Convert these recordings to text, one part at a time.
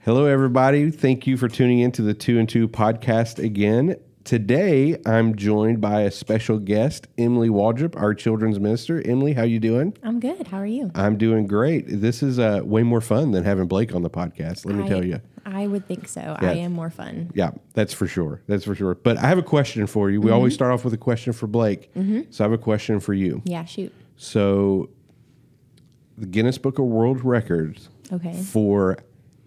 Hello, everybody. Thank you for tuning into the Two and Two podcast again. Today, I'm joined by a special guest, Emily Waldrop, our children's minister. Emily, how are you doing? I'm good. How are you? I'm doing great. This is uh, way more fun than having Blake on the podcast. Let me I, tell you. I would think so. Yeah. I am more fun. Yeah, that's for sure. That's for sure. But I have a question for you. We Mm-hmm. always start off with a question for Blake. So I have a question for you. Yeah, shoot. So, the Guinness Book of World Records Okay. for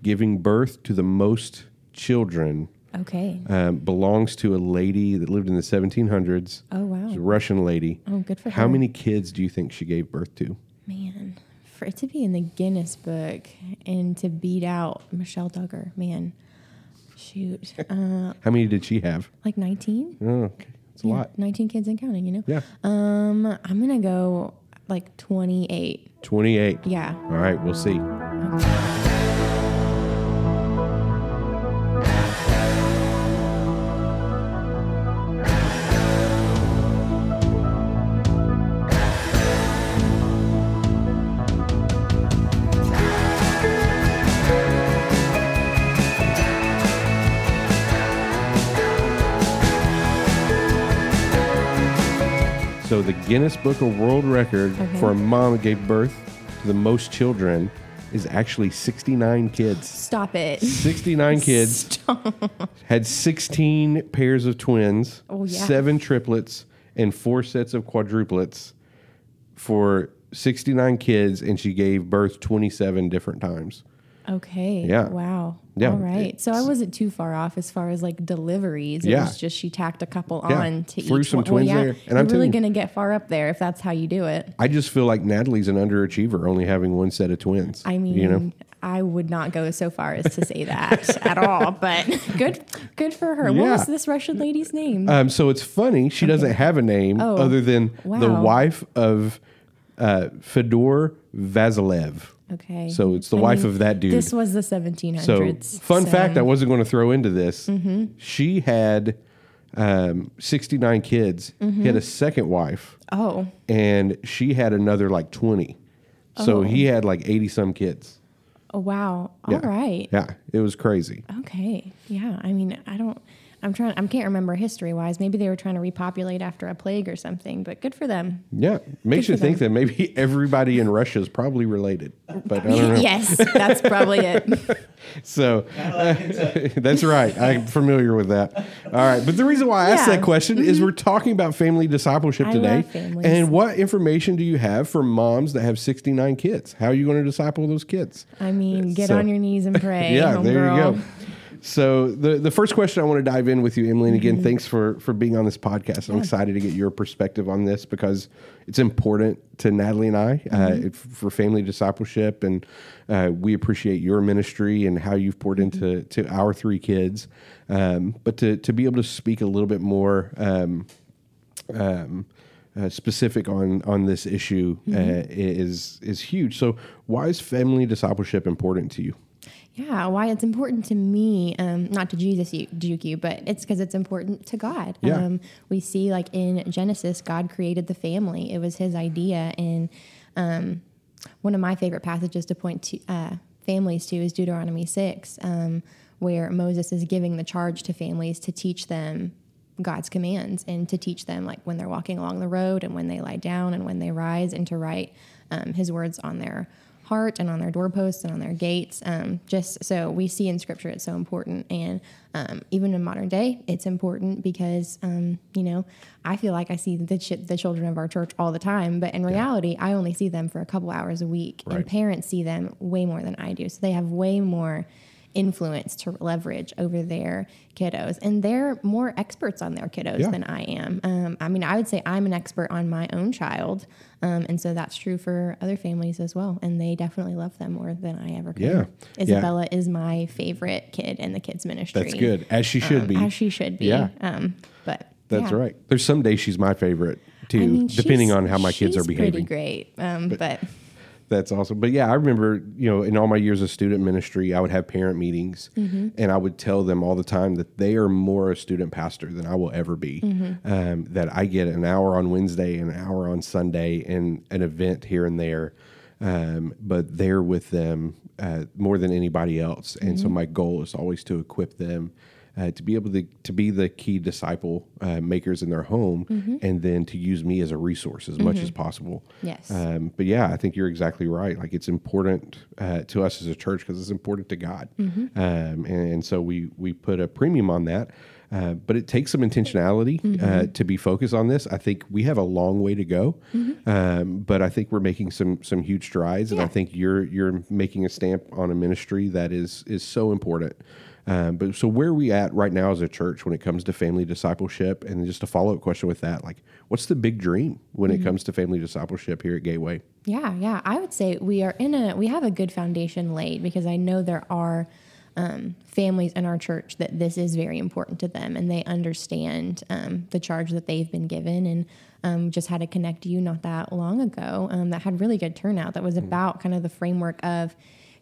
giving birth to the most children Okay. um, belongs to a lady that lived in the 1700s. Oh, wow. She's a Russian lady. Oh, good for her. How her. many kids do you think she gave birth to? Man, for it to be in the Guinness book and to beat out Michelle Duggar, man. Shoot. Uh, How many did she have? like 19? Oh, okay. It's a lot. 19 kids and counting, you know? Yeah. Um, I'm going to go like 28. 28. Yeah. All right, we'll see. So the Guinness Book of World Record Okay. for a mom that gave birth to the most children is actually 69 kids. Stop it. 69 kids Stop. had 16 pairs of twins, Oh, yeah. seven triplets, and four sets of quadruplets for 69 kids, and she gave birth 27 different times. Okay. Yeah. Wow. Yeah. All right. So I wasn't too far off as far as like deliveries. It Yeah. was just she tacked a couple Yeah. on to Threw each some one. twins well, yeah, there. And I'm really going to get far up there if that's how you do it. I just feel like Natalie's an underachiever, only having one set of twins. I mean, you know, I would not go so far as to say that at all, but good good for her. What was this Russian lady's name? um, so it's funny she doesn't have a name Oh, other than the wife of uh, Fedor Vasilev. Okay. So it's the I wife mean, of that dude. This was the 1700s. So, fun fact I Mm-hmm. wasn't going to throw into this. She had um, 69 kids. He Mm-hmm. had a second wife, Oh, and she had another like 20. So Oh. he had like 80 some kids. oh wow. All Yeah. right. Yeah, it was crazy. Okay. Yeah. I mean, I don't. I'm trying. I can't remember history wise. Maybe they were trying to repopulate after a plague or something. But good for them. Yeah, makes Good you think that maybe everybody in Russia is probably related, but I don't know. yes, that's probably it. So that's right. I'm familiar with that. All right. But the reason why I asked that question is mm-hmm. we're talking about family discipleship today. And what information do you have for moms that have 69 kids? How are you going to disciple those kids? I mean, get So- on your knees and pray. yeah, there homegirl. you go. So the the first question I want to dive in with you, Emily, and again, Mm-hmm. thanks for for being on this podcast. I'm excited to get your perspective on this because it's important to Natalie and I uh, Mm-hmm. it- for family discipleship, and uh, we appreciate your ministry and how you've poured Mm-hmm. into to our three kids. Um, but to to be able to speak a little bit more. Um, um, uh, specific on on this issue Mm-hmm. uh, is is huge. So, why is family discipleship important to you? Yeah, why it's important to me, um, not to Jesus you, but it's because it's important to God. Yeah. Um, we see, like in Genesis, God created the family. It was His idea, and um, one of my favorite passages to point to uh, families to is Deuteronomy six, um, where Moses is giving the charge to families to teach them God's commands and to teach them, like when they're walking along the road and when they lie down and when they rise, and to write um, His words on their heart and on their doorposts and on their gates. Um, just so we see in Scripture, it's so important, and um, even in modern day, it's important because um, you know I feel like I see the ch- the children of our church all the time, but in reality, I only see them for a couple hours a week, Right. and parents see them way more than I do. So they have way more influence to leverage over their kiddos and they're more experts on their kiddos Yeah. than i am um, i mean i would say i'm an expert on my own child um, and so that's true for other families as well and they definitely love them more than i ever could Yeah. Yeah. isabella is my favorite kid in the kids ministry That's good, as she should um, be. as she should be Yeah. um, but That's yeah. right. There's some days she's my favorite too, I mean, depending on how my kids are behaving. Pretty great, um, but, That's awesome. But yeah, I remember, you know, in all my years of student ministry, I would have parent meetings Mm-hmm. and I would tell them all the time that they are more a student pastor than I will ever be. Mm-hmm. Um, that I get an hour on Wednesday, an hour on Sunday, and an event here and there. um, but they're with them uh, more than anybody else. And so my goal is always to equip them uh, to be able to, to be the key disciple uh, makers in their home and then to use me as a resource as much as possible. Yes. Um, but yeah, I think you're exactly right. Like it's important uh, to us as a church because it's important to God. Um, and, and so we, we put a premium on that. Uh, but it takes some intentionality uh, to be focused on this. I think we have a long way to go, um, but I think we're making some some huge strides, and I think you're you're making a stamp on a ministry that is is so important. Um, but so where are we at right now as a church when it comes to family discipleship? And just a follow up question with that, like, what's the big dream when it comes to family discipleship here at Gateway? Yeah, yeah. I would say we are in a we have a good foundation laid because I know there are um, families in our church that this is very important to them and they understand um, the charge that they've been given and um, just had a connect you not that long ago um, that had really good turnout that was about kind of the framework of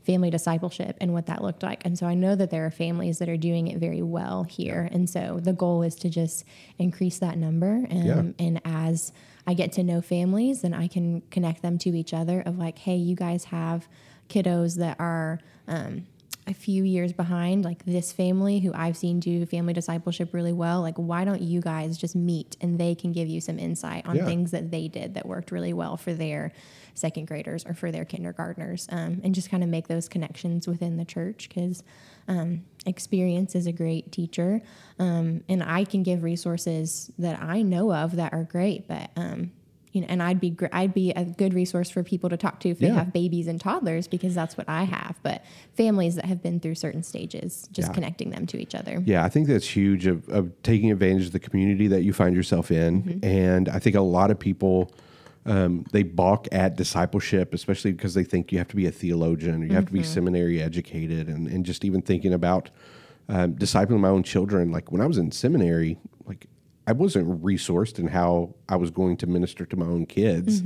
family discipleship and what that looked like. And so I know that there are families that are doing it very well here. And so the goal is to just increase that number. Um, Yeah. And as I get to know families, then I can connect them to each other of like, hey, you guys have kiddos that are um, a few years behind, like this family who I've seen do family discipleship really well. Like, why don't you guys just meet and they can give you some insight on Yeah. things that they did that worked really well for their second graders or for their kindergartners um, and just kind of make those connections within the church because um, experience is a great teacher um, and i can give resources that i know of that are great but um, you know, and I'd be gr- I'd be a good resource for people to talk to if they Yeah. have babies and toddlers because that's what I have. But families that have been through certain stages, just Yeah. connecting them to each other. Yeah, I think that's huge of, of taking advantage of the community that you find yourself in. And I think a lot of people um, they balk at discipleship, especially because they think you have to be a theologian or you have to be seminary educated, and, and just even thinking about um, discipling my own children. Like when I was in seminary, like I wasn't resourced in how I was going to minister to my own kids,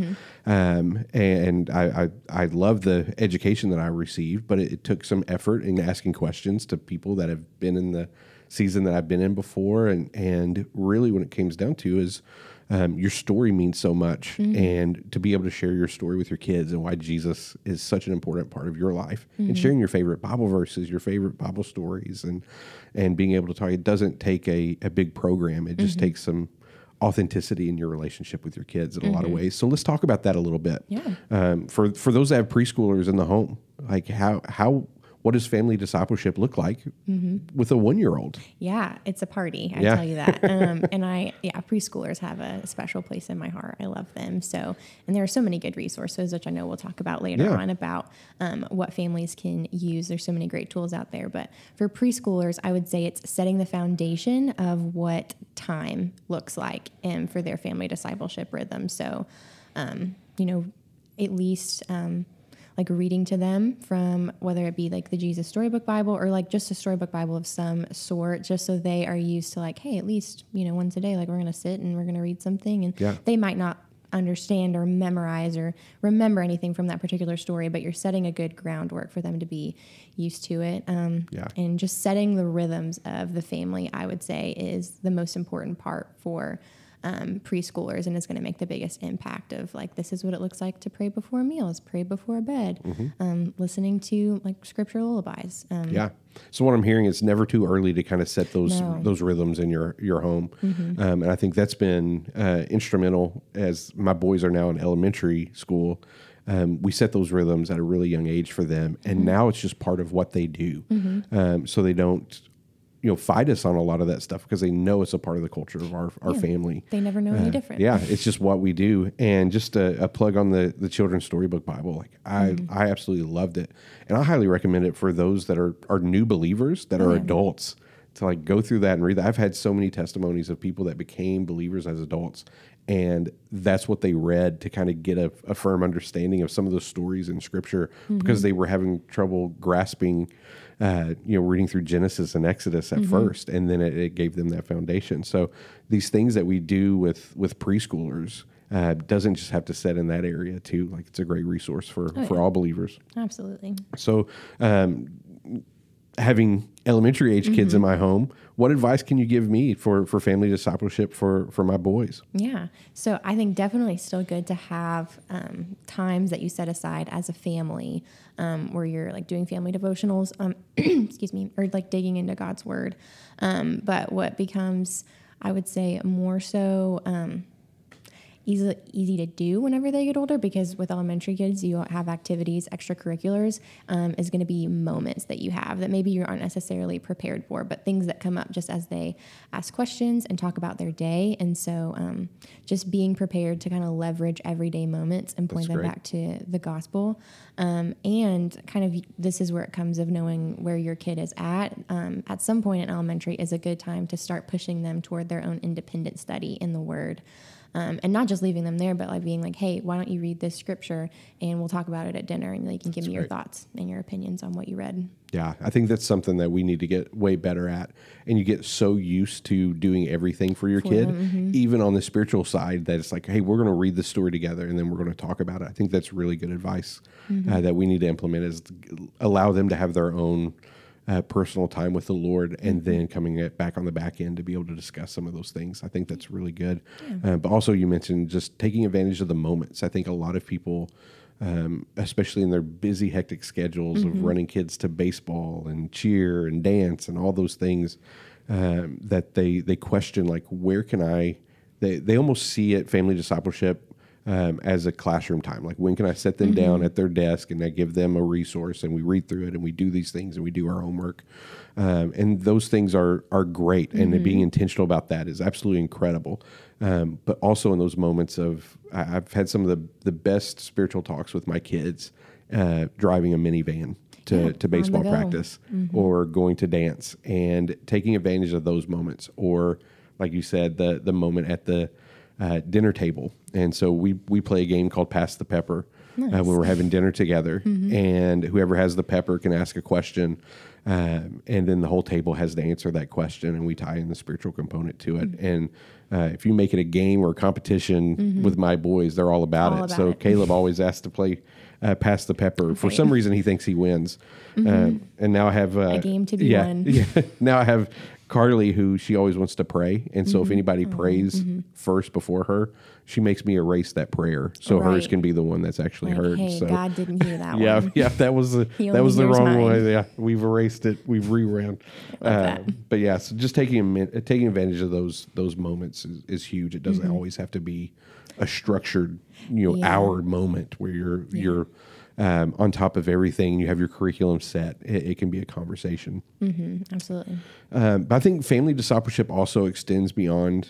um, and I, I I love the education that I received, but it, it took some effort in asking questions to people that have been in the season that I've been in before, and and really when it comes down to is um, your story means so much, and to be able to share your story with your kids and why Jesus is such an important part of your life, and sharing your favorite Bible verses, your favorite Bible stories, and and being able to talk. It doesn't take a, a big program; it just takes some authenticity in your relationship with your kids in a lot of ways. So let's talk about that a little bit. Yeah. Um, for for those that have preschoolers in the home, like how how what does family discipleship look like with a one year old? Yeah, it's a party. I Yeah. tell you that. Um, and I, yeah, preschoolers have a special place in my heart. I love them. So, and there are so many good resources, which I know we'll talk about later Yeah. on about um, what families can use. There's so many great tools out there. But for preschoolers, I would say it's setting the foundation of what time looks like and for their family discipleship rhythm. So, um, you know, at least. Um, like reading to them from whether it be like the Jesus Storybook Bible or like just a storybook Bible of some sort, just so they are used to like, hey, at least, you know, once a day, like we're going to sit and we're going to read something. And Yeah. they might not understand or memorize or remember anything from that particular story, but you're setting a good groundwork for them to be used to it. Um, Yeah. And just setting the rhythms of the family, I would say, is the most important part for um, preschoolers and is going to make the biggest impact of like this is what it looks like to pray before meals pray before bed um, listening to like scripture lullabies um, Yeah. So what I'm hearing is never too early to kind of set those No. those rhythms in your your home, um, and I think that's been uh, instrumental. As my boys are now in elementary school, um, we set those rhythms at a really young age for them, and now it's just part of what they do. Um, so they don't, you know, fight us on a lot of that stuff because they know it's a part of the culture of our our Yeah. family. they never know any different Yeah, it's just what we do. And just a, a plug on the the children's storybook Bible. Like I Mm-hmm. I absolutely loved it, and I highly recommend it for those that are are new believers that are yeah. adults to like go through that and read that. I've had so many testimonies of people that became believers as adults. And that's what they read to kind of get a, a firm understanding of some of those stories in Scripture because they were having trouble grasping, uh, you know, reading through Genesis and Exodus at first, and then it, it gave them that foundation. So these things that we do with with preschoolers uh, doesn't just have to set in that area too. Like it's a great resource for for all believers. absolutely So, um, having elementary age kids in my home, what advice can you give me for for family discipleship for for my boys? Yeah. So I think definitely still good to have um, times that you set aside as a family um, where you're like doing family devotionals, um, excuse me, or like digging into God's word. Um, but what becomes, I would say, more so. Easy easy to do whenever they get older because with elementary kids you have activities extracurriculars um, is going to be moments that you have that maybe you aren't necessarily prepared for but things that come up just as they ask questions and talk about their day. And so um, just being prepared to kind of leverage everyday moments and point That's them great. back to the gospel. Um, and kind of this is where it comes of knowing where your kid is at. Um, at some point in elementary is a good time to start pushing them toward their own independent study in the word um, and not just leaving them there, but like being like, hey, why don't you read this scripture and we'll talk about it at dinner and you can give me your thoughts and your opinions on what you read. Yeah, I think that's something that we need to get way better at. And you get so used to doing everything for your kid, even on the spiritual side, that it's like, hey, we're going to read the story together and then we're going to talk about it. I think that's really good advice uh, that we need to implement is allow them to have their own uh, personal time with the Lord and then coming back on the back end to be able to discuss some of those things. I think that's really good. Uh, but also, you mentioned just taking advantage of the moments. I think a lot of people um, especially in their busy, hectic schedules of running kids to baseball and cheer and dance and all those things, um, that they they question like, where can I? They they almost see it family discipleship um, as a classroom time. Like, when can I set them down at their desk and I give them a resource and we read through it and we do these things and we do our homework. Um, and those things are are great, and being intentional about that is absolutely incredible. Um, but also in those moments of, I- I've had some of the the best spiritual talks with my kids uh, driving a minivan to, Yeah, to baseball practice or going to dance and taking advantage of those moments, or like you said, the the moment at the uh, dinner table. And so we we play a game called Pass the Pepper uh, when we're having dinner together, and whoever has the pepper can ask a question. Um, and then the whole table has to answer that question, and we tie in the spiritual component to it. And uh, if you make it a game or a competition with my boys, they're all about All it. about so it. Caleb always asks to play uh, pass the pepper. For Right. some reason, he thinks he wins. Um, and now I have uh, A game to be yeah, won. Yeah. now I have Carly, who she always wants to pray, and Mm-hmm. so if anybody prays first before her, she makes me erase that prayer, so hers can be the one that's actually Like, heard. hey, so God didn't hear that yeah, one. yeah, that was the that was the wrong mine. way. Yeah, we've erased it. We've reran. Uh, but yeah, so just taking uh, taking advantage of those those moments is, is huge. It doesn't Mm-hmm. always have to be a structured, you know, Yeah. hour moment where you're you're um, on top of everything. You have your curriculum set. It, it can be a conversation. Absolutely. Um, but I think family discipleship also extends beyond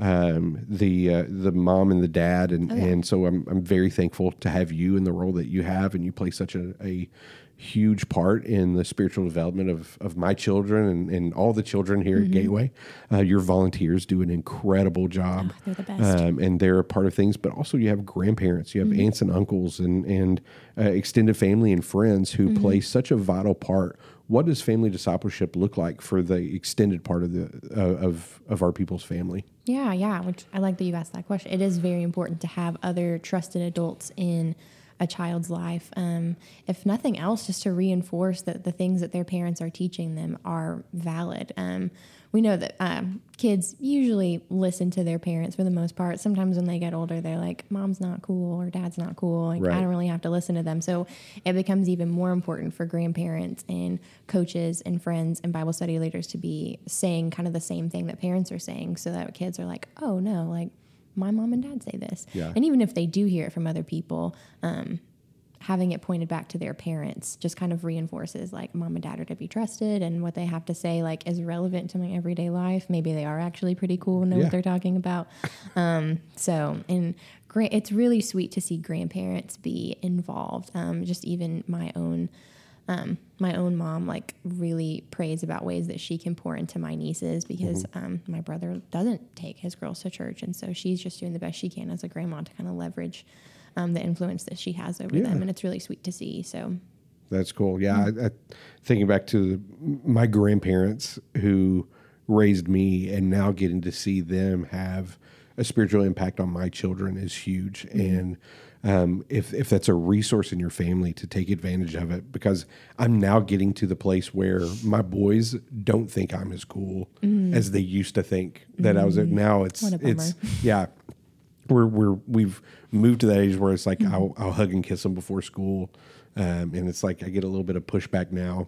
um, the uh, the mom and the dad, and, and so I'm I'm very thankful to have you in the role that you have, and you play such a, a huge part in the spiritual development of, of my children and, and all the children here at Gateway. Uh, your volunteers do an incredible job, they're the best. um, and they're a part of things. But also, you have grandparents, you have aunts and uncles, and and uh, extended family and friends who play such a vital part. What does family discipleship look like for the extended part of the uh, of of our people's family? Yeah, yeah. Which I like that you asked that question. It is very important to have other trusted adults in a child's life. Um, if nothing else, just to reinforce that the things that their parents are teaching them are valid. Um, we know that um, kids usually listen to their parents for the most part. Sometimes when they get older, they're like, "Mom's not cool" or "Dad's not cool." Like Right. I don't really have to listen to them. So it becomes even more important for grandparents and coaches and friends and Bible study leaders to be saying kind of the same thing that parents are saying so that kids are like, oh no, like my mom and dad say this. Yeah. And even if they do hear it from other people, um, having it pointed back to their parents just kind of reinforces like mom and dad are to be trusted and what they have to say like is relevant to my everyday life maybe they are actually pretty cool and know Yeah. what they're talking about um, so and great it's really sweet to see grandparents be involved um, just even my own um, my own mom like really prays about ways that she can pour into my nieces because um, my brother doesn't take his girls to church and so she's just doing the best she can as a grandma to kind of leverage um, the influence that she has over Yeah. them and it's really sweet to see so That's cool. Yeah, I, I, thinking back to the, my grandparents who raised me, and now getting to see them have a spiritual impact on my children is huge. And um, if if that's a resource in your family to take advantage of it because I'm now getting to the place where my boys don't think I'm as cool as they used to think that I was. At. Now it's it's yeah. We're we're we've moved to that age where it's like I'll I'll hug and kiss them before school, um, and it's like I get a little bit of pushback now.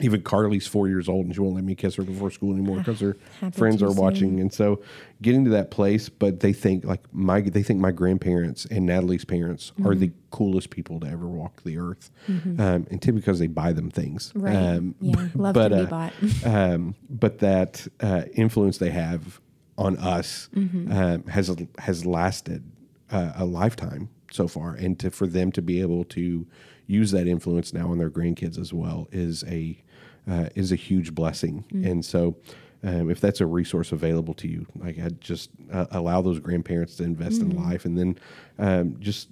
Even Carly's four years old and she won't let me kiss her before school anymore because her friends are watching, and so getting to that place. But they think like my they think my grandparents and Natalie's parents are Mm-hmm. the coolest people to ever walk the earth, um, and typically because they buy them things, Right. Um, yeah. Love but, can be uh, bought. um, but that uh, influence they have on us Mm-hmm. um, has has lasted uh, a lifetime so far, and to for them to be able to use that influence now on their grandkids as well is a uh, is a huge blessing. Mm. And so, um, if that's a resource available to you, like I just uh, allow those grandparents to invest Mm-hmm. in life, and then um, just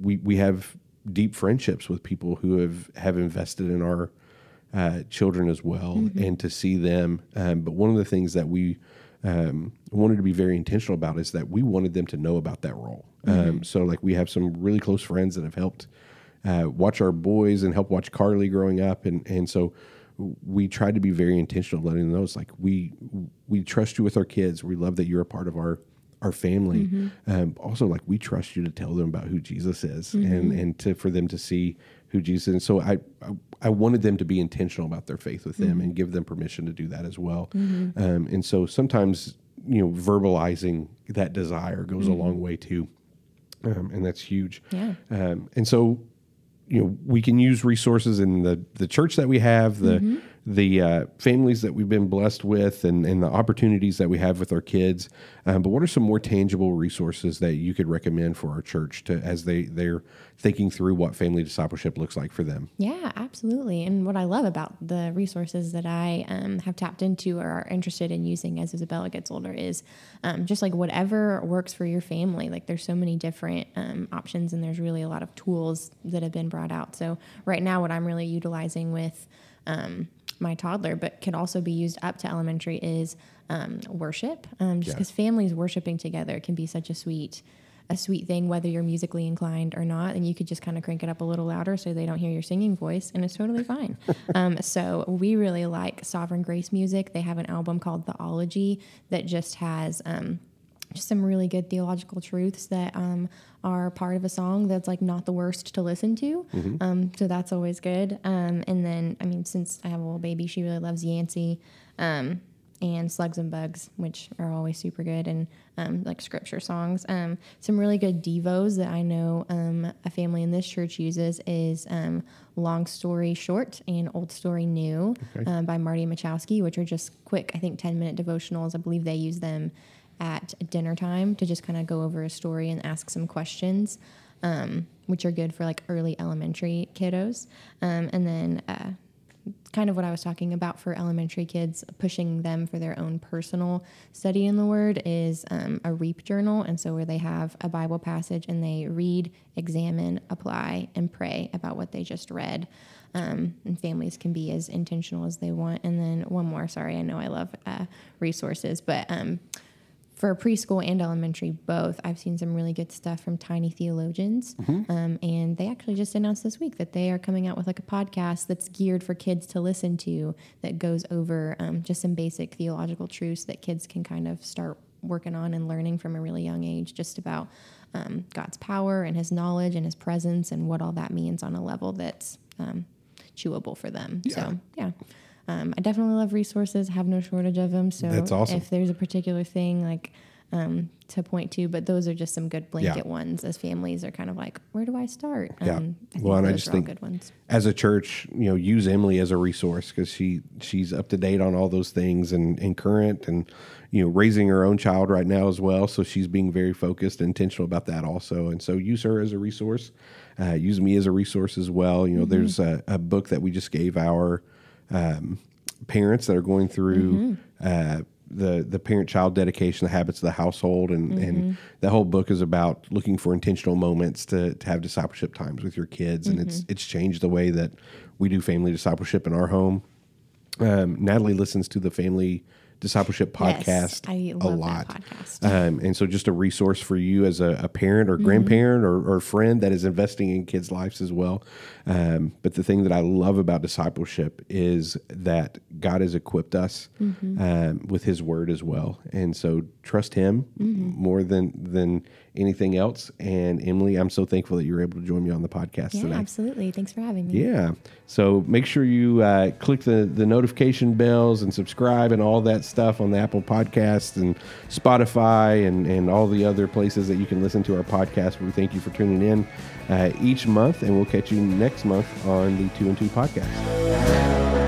we we have deep friendships with people who have have invested in our uh, children as well, and to see them. Um, but one of the things that we um, wanted to be very intentional about is that we wanted them to know about that role. Um, so, like, we have some really close friends that have helped uh, watch our boys and help watch Carly growing up, and and so we tried to be very intentional, letting them know it's like we we trust you with our kids. We love that you're a part of our our family. Um, also, like we trust you to tell them about who Jesus is, and and to for them to see who Jesus is. And so I, I I wanted them to be intentional about their faith with them and give them permission to do that as well. Um, and so sometimes you know verbalizing that desire goes a long way too, um, and that's huge. Yeah. Um, and so you know we can use resources in the the church that we have the mm-hmm. The uh, families that we've been blessed with and, and the opportunities that we have with our kids um, but what are some more tangible resources that you could recommend for our church to as they they're thinking through what family discipleship looks like for them Yeah, absolutely. And what I love about the resources that I um, have tapped into or are interested in using as Isabella gets older is um, just like whatever works for your family. Like there's so many different um, options, and there's really a lot of tools that have been brought out. So right now, what I'm really utilizing with um, my toddler, but can also be used up to elementary, is um, worship. Um, just Yeah. because families worshiping together can be such a sweet a sweet thing whether you're musically inclined or not and you could just kind of crank it up a little louder so they don't hear your singing voice and it's totally fine um, so we really like sovereign grace music they have an album called the ology that just has um, just some really good theological truths that um, are part of a song that's like not the worst to listen to. Um, so that's always good. Um, and then, I mean, since I have a little baby, she really loves Yancy um, and Slugs and Bugs, which are always super good, and um, like scripture songs. Um, some really good devos that I know um, a family in this church uses is um, Long Story Short and Old Story New Okay. um, by Marty Machowski, which are just quick, I think, 10 minute devotionals. I believe they use them at dinner time to just kind of go over a story and ask some questions, um, which are good for like early elementary kiddos. Um, and then, uh, kind of what I was talking about for elementary kids, pushing them for their own personal study in the Word is um, a REAP journal. And so, where they have a Bible passage and they read, examine, apply, and pray about what they just read. Um, and families can be as intentional as they want. And then, one more sorry, I know I love uh, resources, but um, for preschool and elementary both. I've seen some really good stuff from tiny theologians um, and they actually just announced this week that they are coming out with like a podcast that's geared for kids to listen to that goes over um, just some basic theological truths that kids can kind of start working on and learning from a really young age just about um, god's power and his knowledge and his presence and what all that means on a level that's um, chewable for them. So yeah um, I definitely love resources. Have no shortage of them. So That's awesome. if there's a particular thing like um, to point to, but those are just some good blanket ones as families are kind of like, where do I start? Yeah. Um, I Well, and I just think- good ones. as a church, you know, use Emily as a resource because she she's up to date on all those things and, and current and you know raising her own child right now as well. So she's being very focused and intentional about that also. And so use her as a resource. Uh, use me as a resource as well. You know, there's a, a book that we just gave our um, parents that are going through. Uh, the the parent child dedication, the habits of the household, and and the whole book is about looking for intentional moments to to have discipleship times with your kids, and it's it's changed the way that we do family discipleship in our home. Um, Natalie listens to the family discipleship podcast Yes, I a love lot. that podcast. Um, and so, just a resource for you as a, a parent Mm-hmm. or grandparent or, or friend that is investing in kids' lives as well. Um, but the thing that I love about discipleship is that God has equipped us Mm-hmm. um, with His Word as well, and so trust Him Mm-hmm. more than than anything else. And Emily, I'm so thankful that you were able to join me on the podcast yeah, today. absolutely. Thanks for having me. Yeah. So make sure you uh, click the, the notification bells and subscribe and all that stuff on the Apple Podcast and Spotify and, and all the other places that you can listen to our podcast. We thank you for tuning in uh, each month, and we'll catch you next month on the Two and Two podcast.